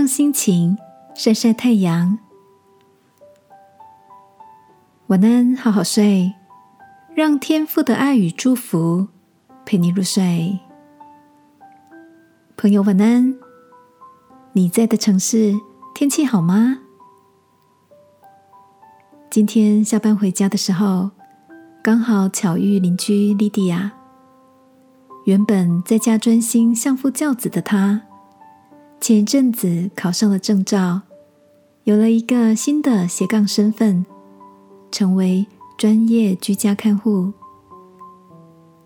让心情晒晒太阳。晚安，好好睡，让天父的爱与祝福陪你入睡。朋友，晚安。你在的城市天气好吗？今天下班回家的时候，刚好巧遇邻居莉迪亚。原本在家专心相夫教子的她，前一阵子考上了证照，有了一个新的斜杠身份，成为专业居家看护。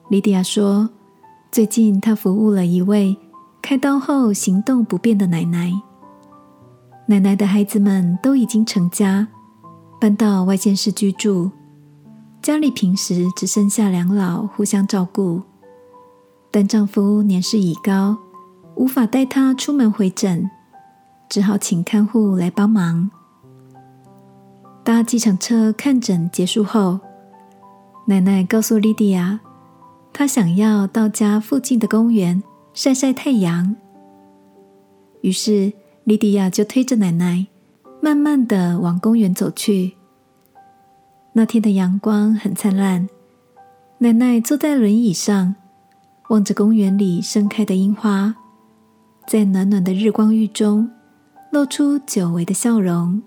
莉迪亚说，最近她服务了一位开刀后行动不便的奶奶。奶奶的孩子们都已经成家，搬到外县市居住，家里平时只剩下两老互相照顾。但丈夫年事已高，无法带她出门回诊，只好请看护来帮忙。搭计程车看诊结束后，奶奶告诉莉迪亚，她想要到家附近的公园晒晒太阳。于是莉迪亚就推着奶奶，慢慢的往公园走去。那天的阳光很灿烂，奶奶坐在轮椅上。望着公园里盛开的樱花，在暖暖的日光浴中露出久违的笑容。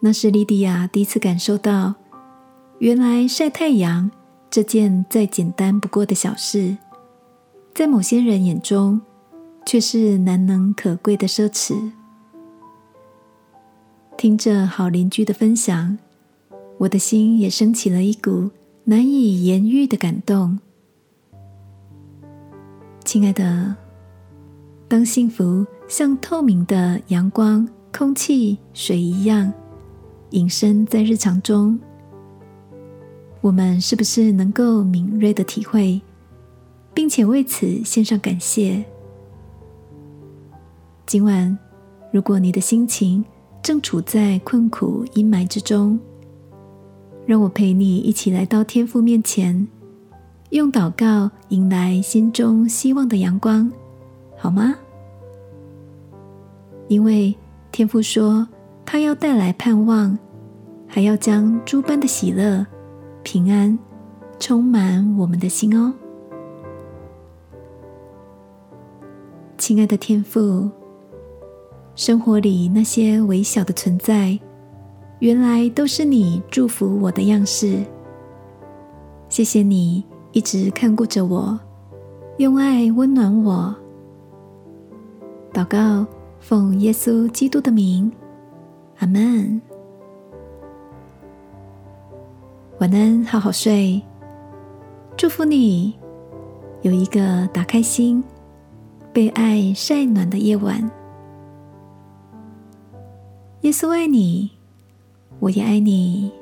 那是莉迪亚第一次感受到，原来晒太阳这件再简单不过的小事，在某些人眼中却是难能可贵的奢侈。听着好邻居的分享，我的心也升起了一股难以言喻的感动。亲爱的，当幸福像透明的阳光、空气、水一样隐身在日常中，我们是不是能够敏锐的体会，并且为此献上感谢？今晚，如果你的心情正处在困苦阴霾之中，让我陪你一起来到天父面前。用祷告迎来心中希望的阳光，好吗？因为天父说他要带来盼望，还要将诸般的喜乐、平安充满我们的心哦。亲爱的天父，生活里那些微小的存在，原来都是你祝福我的样式。谢谢你。一直看顾着我，用爱温暖我。祷告，奉耶稣基督的名，阿门。晚安，好好睡。祝福你有一个打开心、被爱晒暖的夜晚。耶稣爱你，我也爱你。